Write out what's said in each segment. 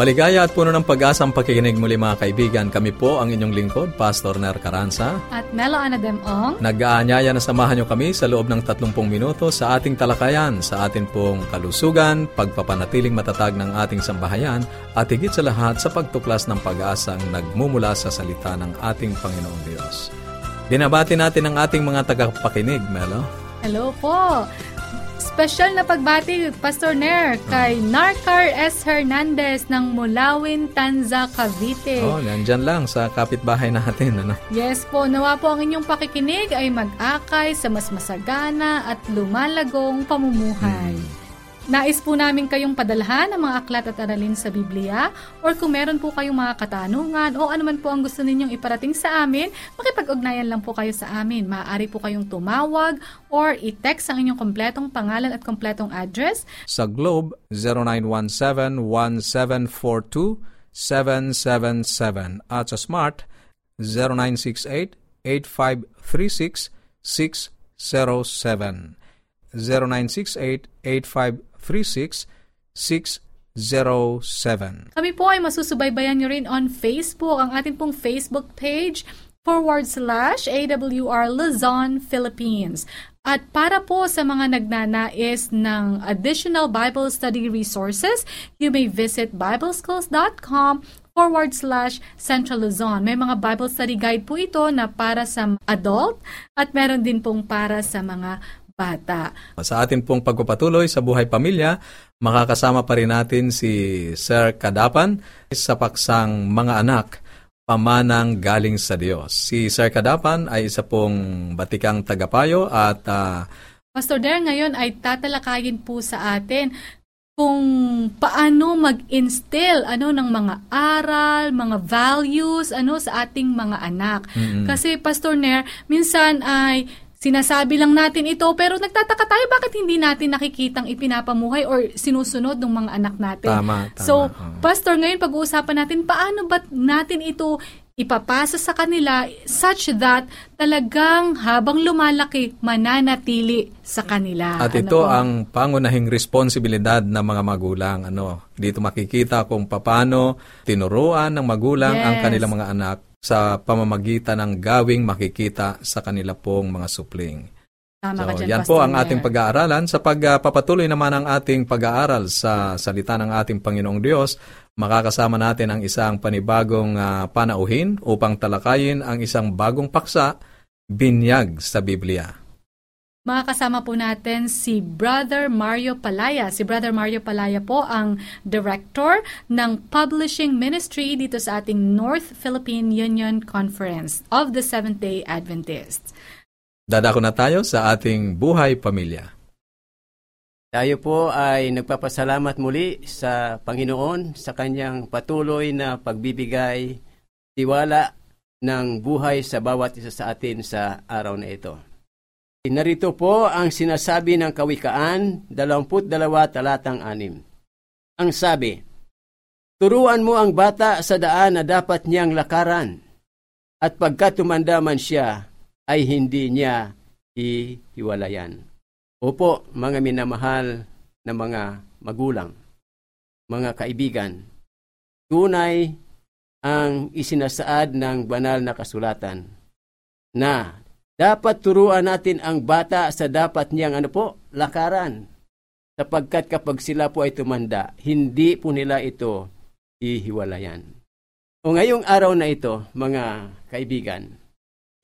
Maligaya at puno ng pag-asa ang pakikinig muli mga kaibigan. Kami po ang inyong lingkod, Pastor Ner Caranza. At Melo Anademong. Nag-aanyaya na samahan nyo kami sa loob ng 30 minuto sa ating talakayan, sa atin pong kalusugan, pagpapanatiling matatag ng ating sambahayan, at higit sa lahat sa pagtuklas ng pag-asang nagmumula sa salita ng ating Panginoong Diyos. Binabati natin ang ating mga tagapakinig, Melo. Hello po. Special na pagbati, Pastor Ner, kay Narcar S. Hernandez ng Mulawin, Tanza, Cavite. Oh, nandyan lang sa kapitbahay natin. Ano? Yes po, nawa po ang inyong pakikinig ay mag-akay sa mas masagana at lumalagong pamumuhay. Hmm. Nais po namin kayong padalhan ng mga aklat at aralin sa Biblia or kung meron po kayong mga katanungan o anuman po ang gusto ninyong iparating sa amin, makipag-ugnayan lang po kayo sa amin. Maaari po kayong tumawag or i-text ang inyong kompletong pangalan at kompletong address. Sa Globe, 0917-1742-777 at sa Smart, 0968-8536-607. 0968-8536-607. Kami po ay masusubaybayan nyo rin on Facebook, ang ating pong Facebook page, forward slash AWR Luzon, Philippines. At para po sa mga nagnanais ng additional Bible study resources, you may visit bibleschools.com forward slash Central Luzon. May mga Bible study guide po ito na para sa adult at meron din pong para sa mga bata. Sa atin pong pagpapatuloy sa buhay pamilya, makakasama pa rin natin si Sir Kadapan sa paksang mga anak pamanang galing sa Diyos. Si Sir Kadapan ay isa pong batikang tagapayo at uh, Pastor Der, ngayon ay tatalakayin po sa atin kung paano mag-instill ano ng mga aral, mga values ano sa ating mga anak. Mm-hmm. Kasi Pastor Nair, minsan ay Sinasabi lang natin ito pero nagtataka tayo bakit hindi natin nakikitang ipinapamuhay or sinusunod ng mga anak natin. Tama, tama. So, Pastor, ngayon pag-uusapan natin paano ba natin ito ipapasa sa kanila such that talagang habang lumalaki, mananatili sa kanila. At ano ito po? ang pangunahing responsibilidad ng mga magulang. Ano, dito makikita kung paano tinuruan ng magulang yes. ang kanilang mga anak sa pamamagitan ng gawing makikita sa kanila pong mga supling. Tama so, ka dyan, yan po ang ating pag-aaralan. Sa pagpapatuloy naman ang ating pag-aaral sa salita ng ating Panginoong Diyos, makakasama natin ang isang panibagong uh, panauhin upang talakayin ang isang bagong paksa, binyag sa Biblia. Makakasama po natin si Brother Mario Palaya. Si Brother Mario Palaya po ang director ng publishing ministry dito sa ating North Philippine Union Conference of the Seventh-day Adventists. Dadako na tayo sa ating buhay pamilya. Tayo po ay nagpapasalamat muli sa Panginoon sa kanyang patuloy na pagbibigay tiwala ng buhay sa bawat isa sa atin sa araw na ito. Narito po ang sinasabi ng Kawikaan, 22 talatang 6. Ang sabi, Turuan mo ang bata sa daan na dapat niyang lakaran, at pagka tumanda man siya, ay hindi niya ihiwalayan. Opo, mga minamahal na mga magulang, mga kaibigan, tunay ang isinasaad ng banal na kasulatan na dapat turuan natin ang bata sa dapat niyang ano po, lakaran. Sapagkat kapag sila po ay tumanda, hindi po nila ito ihiwalayan. O ngayong araw na ito, mga kaibigan,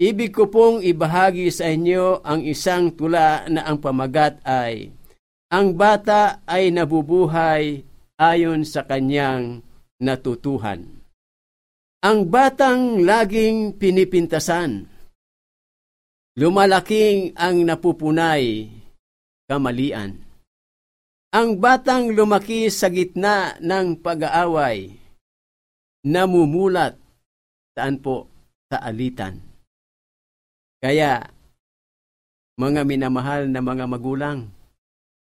ibig ko pong ibahagi sa inyo ang isang tula na ang pamagat ay ang bata ay nabubuhay ayon sa kanyang natutuhan. Ang batang laging pinipintasan Lumalaking ang napupunay kamalian. Ang batang lumaki sa gitna ng pag-aaway, namumulat saan po sa alitan. Kaya, mga minamahal na mga magulang,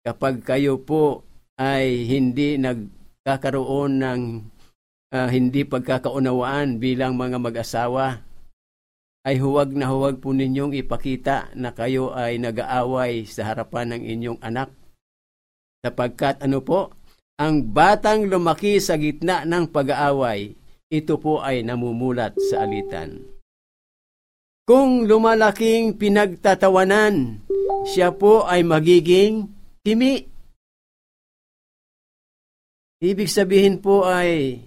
kapag kayo po ay hindi nagkakaroon ng uh, hindi pagkakaunawaan bilang mga mag-asawa, ay huwag na huwag po ninyong ipakita na kayo ay nag-aaway sa harapan ng inyong anak. Sapagkat ano po, ang batang lumaki sa gitna ng pag-aaway, ito po ay namumulat sa alitan. Kung lumalaking pinagtatawanan, siya po ay magiging timi. Ibig sabihin po ay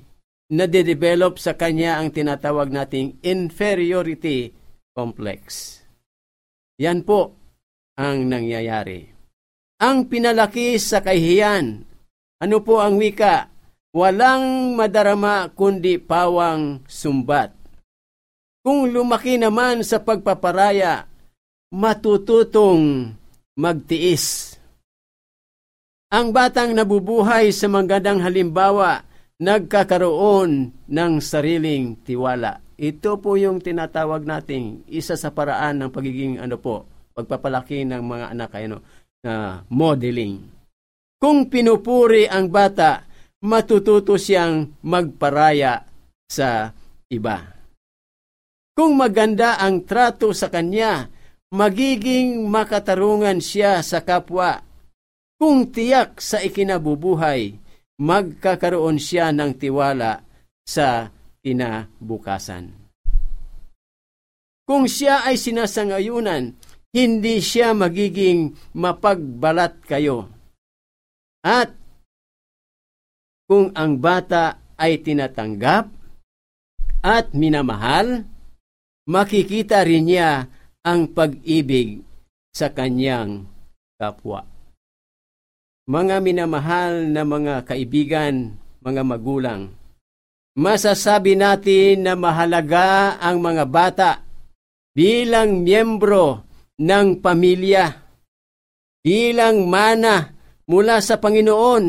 nade-develop sa kanya ang tinatawag nating inferiority complex. Yan po ang nangyayari. Ang pinalaki sa kahihiyan, ano po ang wika? Walang madarama kundi pawang sumbat. Kung lumaki naman sa pagpaparaya, matututong magtiis. Ang batang nabubuhay sa magandang halimbawa nagkakaroon ng sariling tiwala. Ito po yung tinatawag nating isa sa paraan ng pagiging ano po, pagpapalaki ng mga anak ay ano, na modeling. Kung pinupuri ang bata, matututo siyang magparaya sa iba. Kung maganda ang trato sa kanya, magiging makatarungan siya sa kapwa. Kung tiyak sa ikinabubuhay, magkakaroon siya ng tiwala sa kinabukasan. Kung siya ay sinasangayunan, hindi siya magiging mapagbalat kayo. At kung ang bata ay tinatanggap at minamahal, makikita rin niya ang pag-ibig sa kanyang kapwa. Mga minamahal na mga kaibigan, mga magulang, masasabi natin na mahalaga ang mga bata bilang miyembro ng pamilya, bilang mana mula sa Panginoon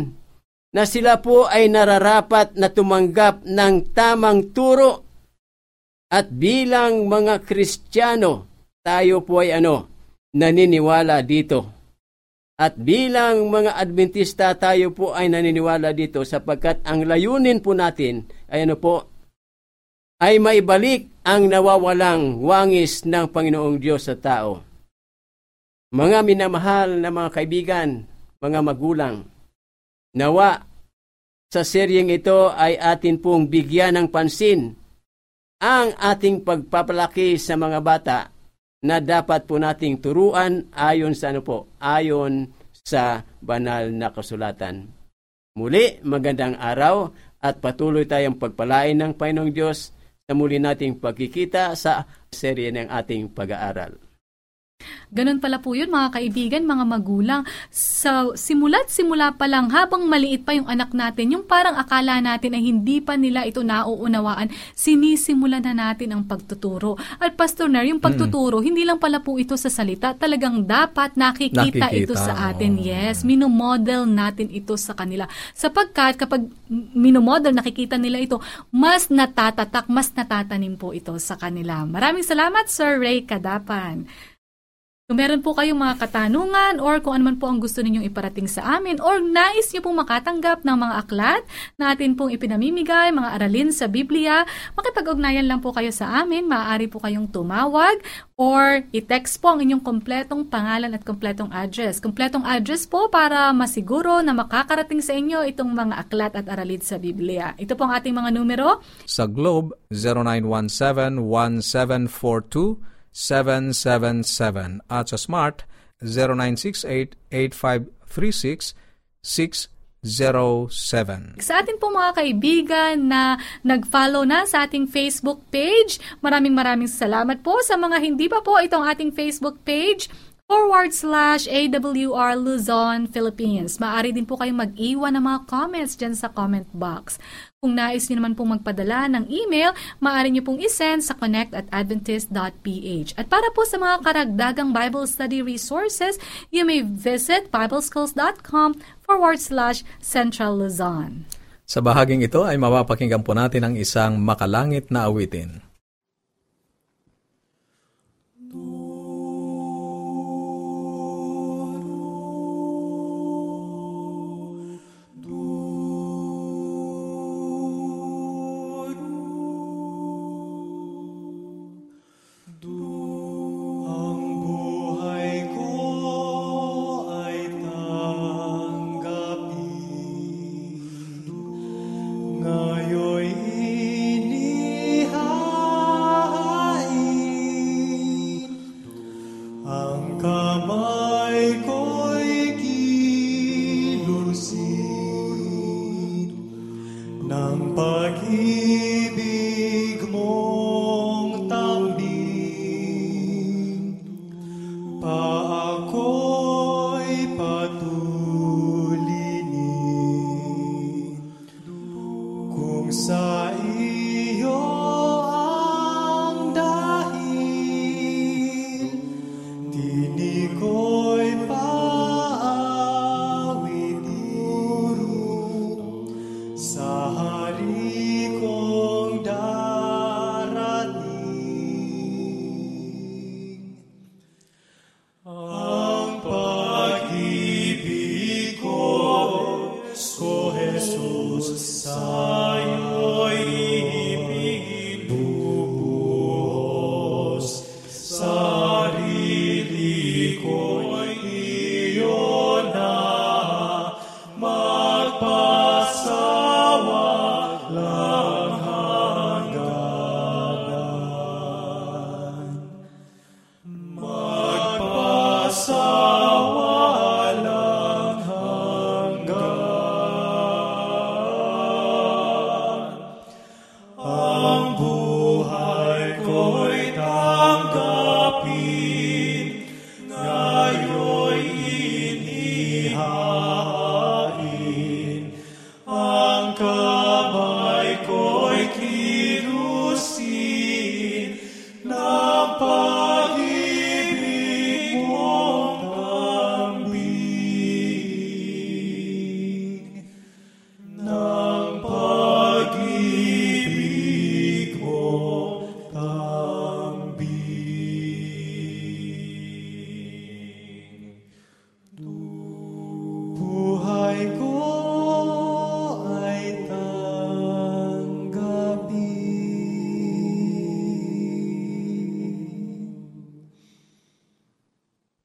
na sila po ay nararapat na tumanggap ng tamang turo. At bilang mga Kristiyano, tayo po ay ano, naniniwala dito at bilang mga Adventista tayo po ay naniniwala dito sapagkat ang layunin po natin ay ano po ay maibalik ang nawawalang wangis ng Panginoong Diyos sa tao. Mga minamahal na mga kaibigan, mga magulang, nawa sa seryeng ito ay atin pong bigyan ng pansin ang ating pagpapalaki sa mga bata na dapat po nating turuan ayon sa ano po, ayon sa banal na kasulatan. Muli, magandang araw at patuloy tayong pagpalain ng Panginoong Diyos sa muli nating pagkikita sa serye ng ating pag-aaral. Ganun pala po yun mga kaibigan, mga magulang. So, simula't simula pa lang habang maliit pa yung anak natin, yung parang akala natin ay hindi pa nila ito nauunawaan, sinisimulan na natin ang pagtuturo. At Pastor Ner, yung pagtuturo, mm. hindi lang pala po ito sa salita, talagang dapat nakikita, nakikita ito sa atin. Oh. Yes, minomodel natin ito sa kanila. Sapagkat kapag minomodel, nakikita nila ito, mas natatatak, mas natatanim po ito sa kanila. Maraming salamat, Sir Ray Kadapan. Kung meron po kayong mga katanungan or kung ano man po ang gusto ninyong iparating sa amin or nais niyo pong makatanggap ng mga aklat na atin pong ipinamimigay, mga aralin sa Biblia, makipag-ugnayan lang po kayo sa amin. Maaari po kayong tumawag or i-text po ang inyong kompletong pangalan at kompletong address. Kompletong address po para masiguro na makakarating sa inyo itong mga aklat at aralin sa Biblia. Ito po ang ating mga numero. Sa Globe, 0917 1742 0968-8536-607 at sa Smart 0968-8536-607. Sa atin po mga kaibigan na nag-follow na sa ating Facebook page, maraming maraming salamat po sa mga hindi pa po itong ating Facebook page forward slash AWR Luzon, Philippines. Maaari din po kayong mag-iwan ng mga comments dyan sa comment box. Kung nais niyo naman pong magpadala ng email, maaari niyo pong isend sa connect at adventist.ph. At para po sa mga karagdagang Bible study resources, you may visit bibleschools.com forward slash Central Luzon. Sa bahaging ito ay mapapakinggan po natin ang isang makalangit na awitin.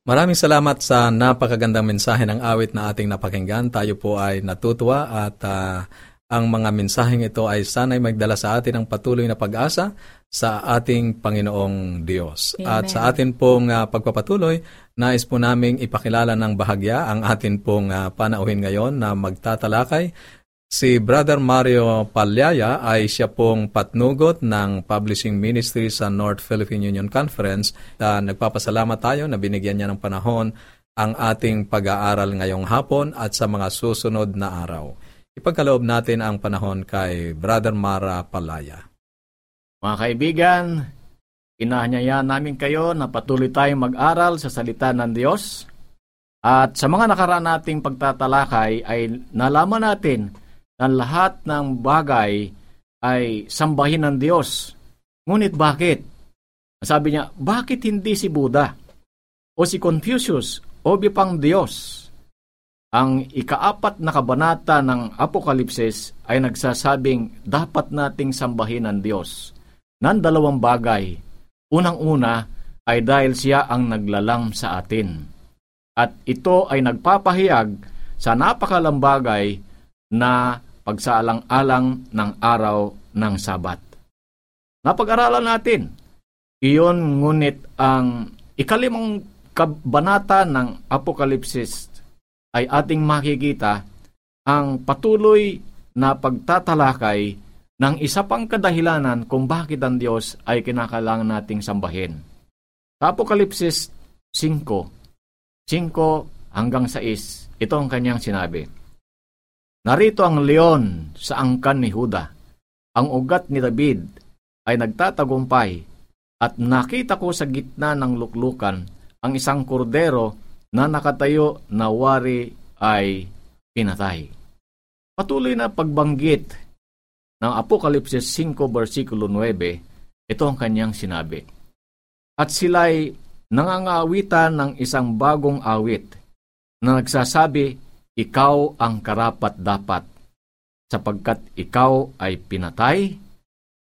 Maraming salamat sa napakagandang mensahe ng awit na ating napakinggan. Tayo po ay natutuwa at uh, ang mga mensaheng ito ay sana'y magdala sa atin ng patuloy na pag-asa sa ating Panginoong Diyos. Amen. At sa atin pong uh, pagpapatuloy, nais po naming ipakilala ng bahagya ang atin pong uh, panauhin ngayon na magtatalakay Si Brother Mario Palyaya ay siya pong patnugot ng publishing ministry sa North Philippine Union Conference. Uh, nagpapasalamat tayo na binigyan niya ng panahon ang ating pag-aaral ngayong hapon at sa mga susunod na araw. Ipagkaloob natin ang panahon kay Brother Mara Palaya. Mga kaibigan, inahanyaya namin kayo na patuloy tayong mag-aral sa salita ng Diyos. At sa mga nakaraan nating pagtatalakay ay nalaman natin na lahat ng bagay ay sambahin ng Diyos. Ngunit bakit? Sabi niya, bakit hindi si Buddha o si Confucius o bipang Diyos? Ang ikaapat na kabanata ng Apokalipsis ay nagsasabing dapat nating sambahin ang Diyos ng dalawang bagay. Unang-una ay dahil siya ang naglalang sa atin. At ito ay nagpapahayag sa napakalang bagay na pagsaalang-alang ng araw ng Sabat. Napag-aralan natin, iyon ngunit ang ikalimang kabanata ng Apokalipsis ay ating makikita ang patuloy na pagtatalakay ng isa pang kadahilanan kung bakit ang Diyos ay kinakailangan nating sambahin. Sa Apokalipsis 5, 5 hanggang 6, ito ang kanyang sinabi. Narito ang leon sa angkan ni Huda. Ang ugat ni David ay nagtatagumpay at nakita ko sa gitna ng luklukan ang isang kordero na nakatayo na wari ay pinatay. Patuloy na pagbanggit ng Apokalipsis 5 versikulo 9, ito ang kanyang sinabi. At sila'y nangangawitan ng isang bagong awit na nagsasabi, ikaw ang karapat-dapat sapagkat ikaw ay pinatay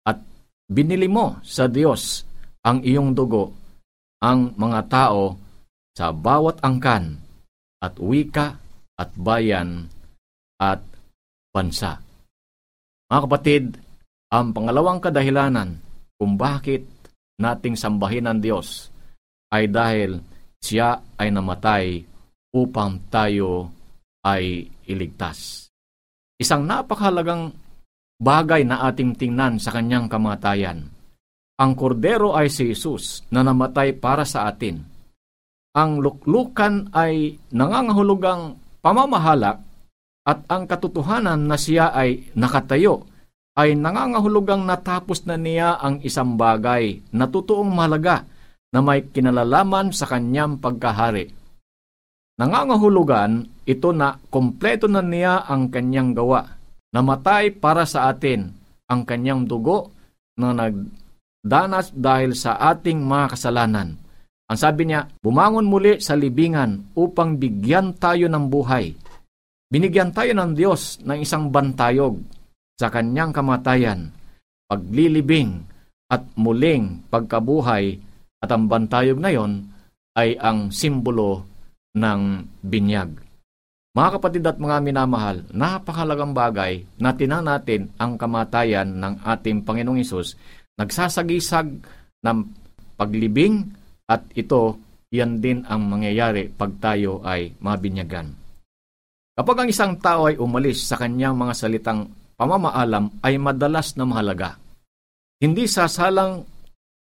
at binili mo sa Diyos ang iyong dugo, ang mga tao sa bawat angkan at wika at bayan at bansa. Mga kapatid, ang pangalawang kadahilanan kung bakit nating sambahin ang Diyos ay dahil siya ay namatay upang tayo ay iligtas. Isang napakahalagang bagay na ating tingnan sa kanyang kamatayan. Ang kordero ay si Jesus na namatay para sa atin. Ang luklukan ay nangangahulugang pamamahala at ang katotohanan na siya ay nakatayo ay nangangahulugang natapos na niya ang isang bagay na totoong malaga na may kinalalaman sa kanyang pagkahari. Nangangahulugan ito na kompleto na niya ang kanyang gawa. Namatay para sa atin ang kanyang dugo na nagdanas dahil sa ating mga kasalanan. Ang sabi niya, bumangon muli sa libingan upang bigyan tayo ng buhay. binigyan tayo ng Diyos ng isang bantayog sa kanyang kamatayan, paglilibing at muling pagkabuhay at ang bantayog na yon ay ang simbolo ng binyag. Mga kapatid at mga minamahal, napakalagang bagay na tinan natin ang kamatayan ng ating Panginoong Isus, nagsasagisag ng paglibing at ito, yan din ang mangyayari pag tayo ay mabinyagan. Kapag ang isang tao ay umalis sa kanyang mga salitang pamamaalam ay madalas na mahalaga. Hindi sasalang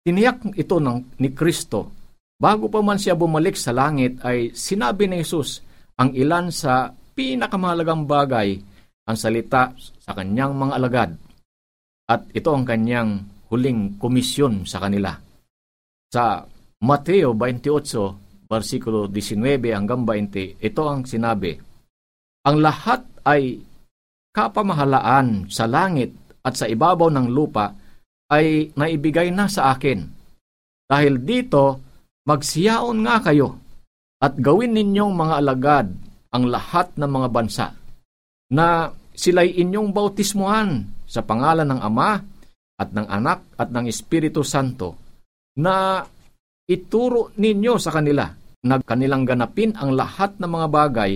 tiniyak ito ng, ni Kristo. Bago pa man siya bumalik sa langit ay sinabi ni Jesus ang ilan sa pinakamahalagang bagay ang salita sa kanyang mga alagad. At ito ang kanyang huling komisyon sa kanila. Sa Mateo 28, versikulo 19 hanggang 20, ito ang sinabi, Ang lahat ay kapamahalaan sa langit at sa ibabaw ng lupa ay naibigay na sa akin. Dahil dito, magsiyaon nga kayo at gawin ninyong mga alagad ang lahat ng mga bansa na sila'y inyong bautismuhan sa pangalan ng Ama at ng Anak at ng Espiritu Santo na ituro ninyo sa kanila na kanilang ganapin ang lahat ng mga bagay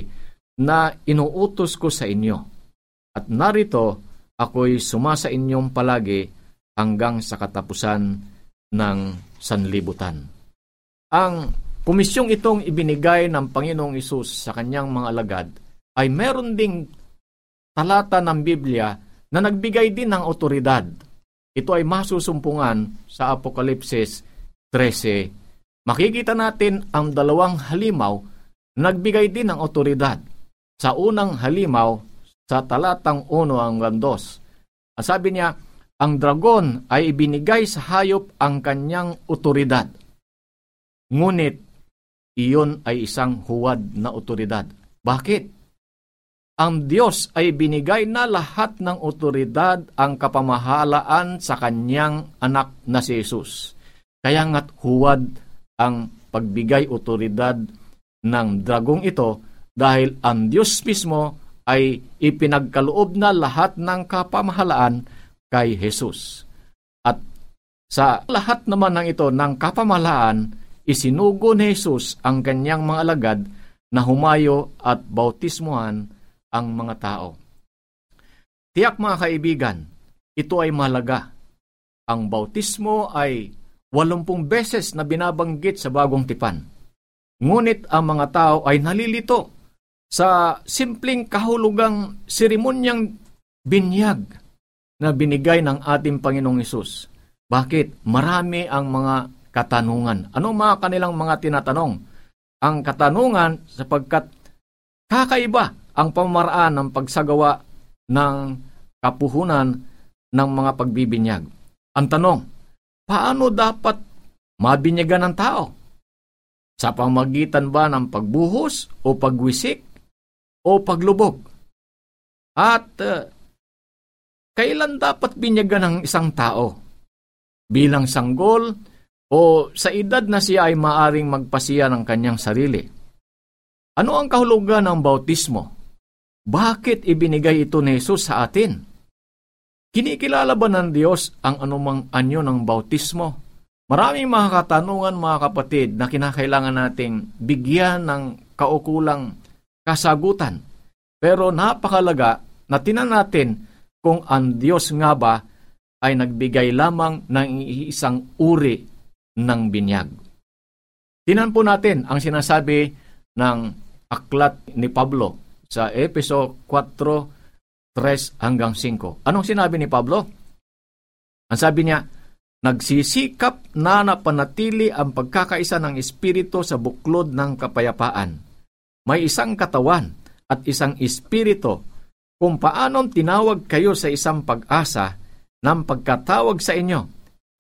na inuutos ko sa inyo. At narito, ako'y sumasa inyong palagi hanggang sa katapusan ng sanlibutan. Ang Komisyong itong ibinigay ng Panginoong Isus sa kanyang mga alagad ay meron ding talata ng Biblia na nagbigay din ng otoridad. Ito ay masusumpungan sa Apokalipsis 13. Makikita natin ang dalawang halimaw nagbigay din ng otoridad. Sa unang halimaw, sa talatang 1 hanggang 2, sabi niya, ang dragon ay ibinigay sa hayop ang kanyang otoridad. Ngunit iyon ay isang huwad na otoridad. Bakit? Ang Diyos ay binigay na lahat ng otoridad ang kapamahalaan sa kanyang anak na si Jesus. Kaya nga't huwad ang pagbigay otoridad ng dragong ito dahil ang Diyos mismo ay ipinagkaloob na lahat ng kapamahalaan kay Jesus. At sa lahat naman ng ito ng kapamahalaan, isinugo ni Jesus ang kanyang mga alagad na humayo at bautismuhan ang mga tao. Tiyak mga kaibigan, ito ay malaga. Ang bautismo ay walumpung beses na binabanggit sa bagong tipan. Ngunit ang mga tao ay nalilito sa simpleng kahulugang seremonyang binyag na binigay ng ating Panginoong Isus. Bakit? Marami ang mga katanungan. Ano mga kanilang mga tinatanong? Ang katanungan sapagkat kakaiba ang pamaraan ng pagsagawa ng kapuhunan ng mga pagbibinyag. Ang tanong, paano dapat mabinyagan ng tao? Sa pamagitan ba ng pagbuhos o pagwisik o paglubog? At uh, kailan dapat binyagan ng isang tao? Bilang sanggol o sa edad na siya ay maaring magpasiya ng kanyang sarili. Ano ang kahulugan ng bautismo? Bakit ibinigay ito ni Jesus sa atin? Kinikilala ba ng Diyos ang anumang anyo ng bautismo? Maraming mga katanungan mga kapatid na kinakailangan nating bigyan ng kaukulang kasagutan. Pero napakalaga na tinan natin kung ang Diyos nga ba ay nagbigay lamang ng isang uri ng binyag. Tinan po natin ang sinasabi ng aklat ni Pablo sa Epeso 4, 3 hanggang 5. Anong sinabi ni Pablo? Ang sabi niya, Nagsisikap na napanatili ang pagkakaisa ng Espiritu sa buklod ng kapayapaan. May isang katawan at isang Espiritu kung paanong tinawag kayo sa isang pag-asa ng pagkatawag sa inyo,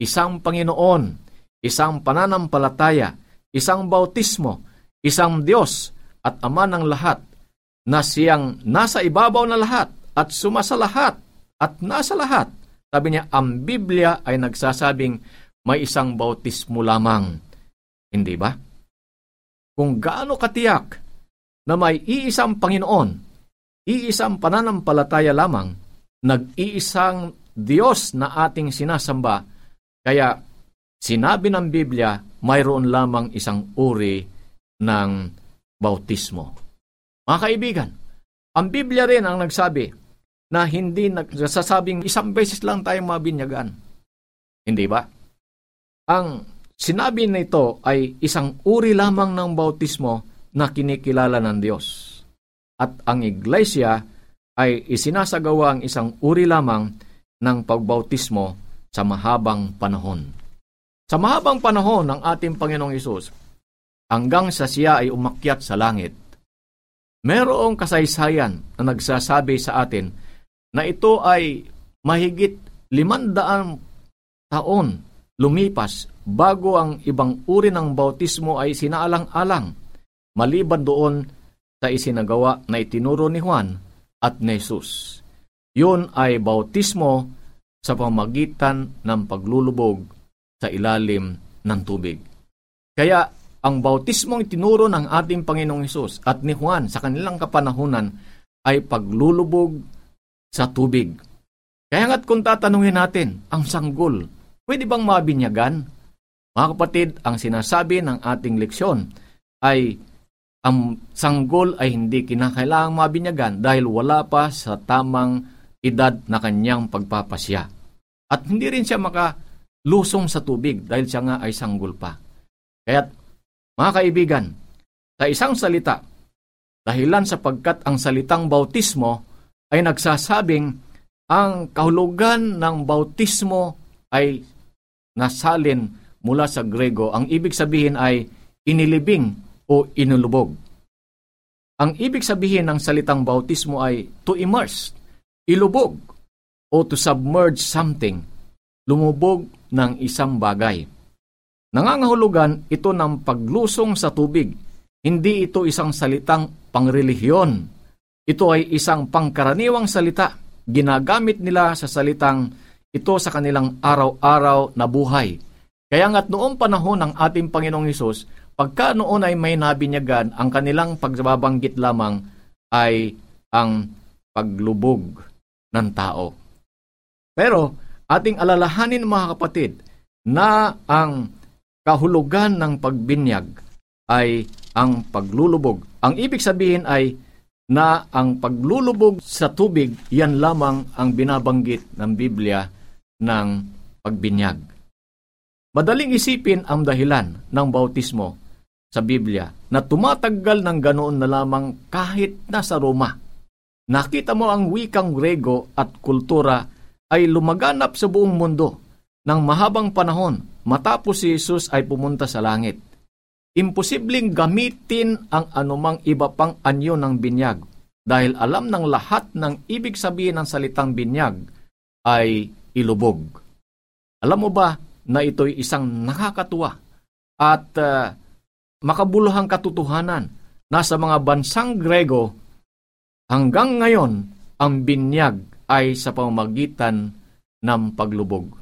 isang Panginoon, isang pananampalataya, isang bautismo, isang Diyos at Ama ng lahat, na siyang nasa ibabaw na lahat at sumasa lahat at nasa lahat. Sabi niya, ang Biblia ay nagsasabing may isang bautismo lamang. Hindi ba? Kung gaano katiyak na may iisang Panginoon, iisang pananampalataya lamang, nag-iisang Diyos na ating sinasamba, kaya sinabi ng Biblia, mayroon lamang isang uri ng bautismo. Mga kaibigan, ang Biblia rin ang nagsabi na hindi nagsasabing isang beses lang tayo mabinyagan. Hindi ba? Ang sinabi nito ay isang uri lamang ng bautismo na kinikilala ng Diyos. At ang iglesia ay isinasagawa ang isang uri lamang ng pagbautismo sa mahabang panahon. Sa mahabang panahon ng ating Panginoong Isus, hanggang sa siya ay umakyat sa langit, merong kasaysayan na nagsasabi sa atin na ito ay mahigit limandaan taon lumipas bago ang ibang uri ng bautismo ay sinaalang-alang maliban doon sa isinagawa na itinuro ni Juan at ni Jesus. Yun ay bautismo sa pamagitan ng paglulubog sa ilalim ng tubig. Kaya ang bautismong itinuro ng ating Panginoong Hesus at ni Juan sa kanilang kapanahunan ay paglulubog sa tubig. Kaya nga't kung tatanungin natin, ang sanggol, pwede bang mabinyagan? Mga kapatid, ang sinasabi ng ating leksyon ay ang sanggol ay hindi kinakailangang mabinyagan dahil wala pa sa tamang edad na kanyang pagpapasya. At hindi rin siya makalusong sa tubig dahil siya nga ay sanggol pa. Kaya, mga kaibigan, sa isang salita, dahilan sapagkat ang salitang bautismo ay nagsasabing ang kahulugan ng bautismo ay nasalin mula sa Grego. Ang ibig sabihin ay inilibing o inulubog. Ang ibig sabihin ng salitang bautismo ay to immerse, ilubog o to submerge something, lumubog ng isang bagay. Nangangahulugan ito ng paglusong sa tubig. Hindi ito isang salitang pangrelihiyon. Ito ay isang pangkaraniwang salita. Ginagamit nila sa salitang ito sa kanilang araw-araw na buhay. Kaya nga't noong panahon ng ating Panginoong Hesus, pagka noon ay may nabinyagan, ang kanilang pagbabanggit lamang ay ang paglubog ng tao. Pero ating alalahanin mga kapatid na ang kahulugan ng pagbinyag ay ang paglulubog. Ang ibig sabihin ay na ang paglulubog sa tubig, yan lamang ang binabanggit ng Biblia ng pagbinyag. Madaling isipin ang dahilan ng bautismo sa Biblia na tumatagal ng ganoon na lamang kahit nasa Roma nakita mo ang wikang Grego at kultura ay lumaganap sa buong mundo ng mahabang panahon matapos si Jesus ay pumunta sa langit. Imposibleng gamitin ang anumang iba pang anyo ng binyag dahil alam ng lahat ng ibig sabihin ng salitang binyag ay ilubog. Alam mo ba na ito'y isang nakakatuwa at uh, makabuluhang katotohanan na sa mga bansang Grego Hanggang ngayon, ang binyag ay sa pamamagitan ng paglubog.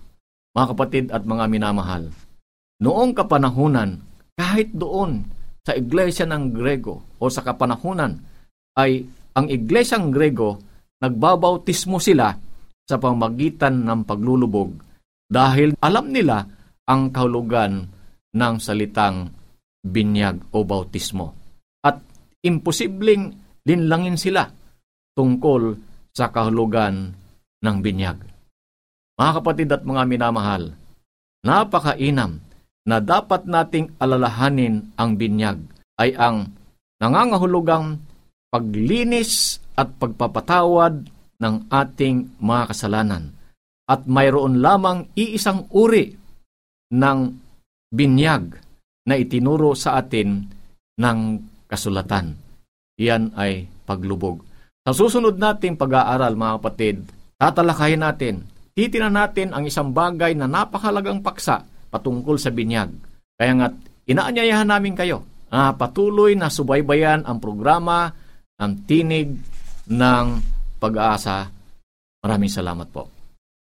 Mga kapatid at mga minamahal, noong kapanahunan, kahit doon sa iglesia ng Grego o sa kapanahunan, ay ang iglesyang Grego nagbabautismo sila sa pamagitan ng paglulubog dahil alam nila ang kahulugan ng salitang binyag o bautismo. At imposibleng linlangin sila tungkol sa kahulugan ng binyag. Mga kapatid at mga minamahal, napakainam na dapat nating alalahanin ang binyag ay ang nangangahulugang paglinis at pagpapatawad ng ating mga kasalanan. At mayroon lamang iisang uri ng binyag na itinuro sa atin ng kasulatan. Iyan ay paglubog. Sa susunod nating pag-aaral, mga kapatid, tatalakayin natin, titinan natin ang isang bagay na napakalagang paksa patungkol sa binyag. Kaya nga, inaanyayahan namin kayo na patuloy na subaybayan ang programa ng Tinig ng Pag-asa. Maraming salamat po.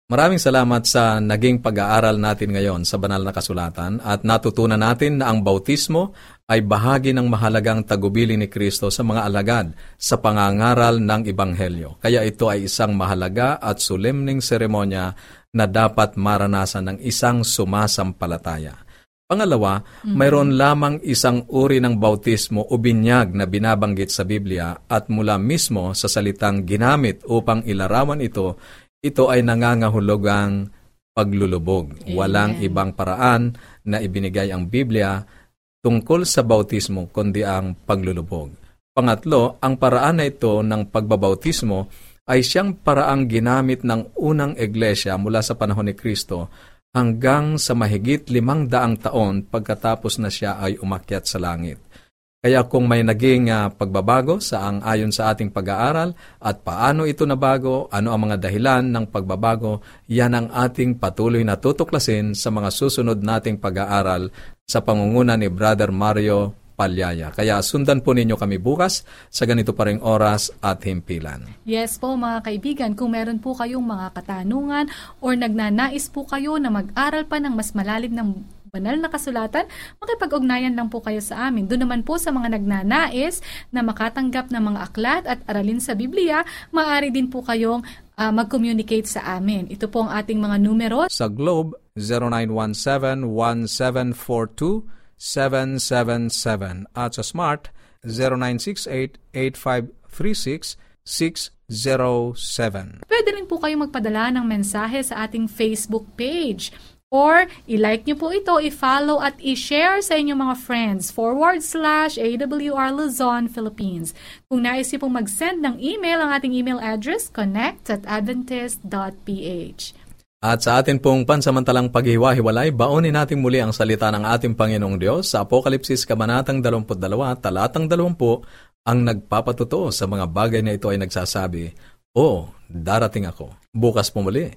Maraming salamat sa naging pag-aaral natin ngayon sa banal na kasulatan at natutunan natin na ang bautismo ay bahagi ng mahalagang tagubili ni Kristo sa mga alagad sa pangangaral ng Ibanghelyo. Kaya ito ay isang mahalaga at solemning seremonya na dapat maranasan ng isang sumasampalataya. Pangalawa, mm-hmm. mayroon lamang isang uri ng bautismo o binyag na binabanggit sa Biblia at mula mismo sa salitang ginamit upang ilarawan ito ito ay nangangahulugang paglulubog. Amen. Walang ibang paraan na ibinigay ang Biblia tungkol sa bautismo kundi ang paglulubog. Pangatlo, ang paraan na ito ng pagbabautismo ay siyang paraang ginamit ng unang iglesia mula sa panahon ni Kristo hanggang sa mahigit limang daang taon pagkatapos na siya ay umakyat sa langit. Kaya kung may naging uh, pagbabago sa ang ayon sa ating pag-aaral at paano ito nabago, ano ang mga dahilan ng pagbabago, yan ang ating patuloy na tutuklasin sa mga susunod nating pag-aaral sa pangunguna ni Brother Mario Palyaya. Kaya sundan po ninyo kami bukas sa ganito pa ring oras at himpilan. Yes po mga kaibigan, kung meron po kayong mga katanungan or nagnanais po kayo na mag-aral pa ng mas malalim ng banal na kasulatan, makipag-ugnayan lang po kayo sa amin. Doon naman po sa mga nagnanais na makatanggap ng mga aklat at aralin sa Biblia, maaari din po kayong uh, mag-communicate sa amin. Ito po ang ating mga numero. Sa Globe, 0917-1742-777 at sa Smart, 0968-8536 607. Pwede rin po kayo magpadala ng mensahe sa ating Facebook page Or, i-like nyo po ito, i-follow at i-share sa inyong mga friends. Forward slash AWR Luzon, Philippines. Kung nais pong mag-send ng email, ang ating email address, connect at adventist.ph. At sa atin pong pansamantalang paghiwa-hiwalay, baonin natin muli ang salita ng ating Panginoong Diyos sa Apokalipsis Kabanatang 22, Talatang 20, ang nagpapatuto sa mga bagay na ito ay nagsasabi, O, darating ako. Bukas po muli.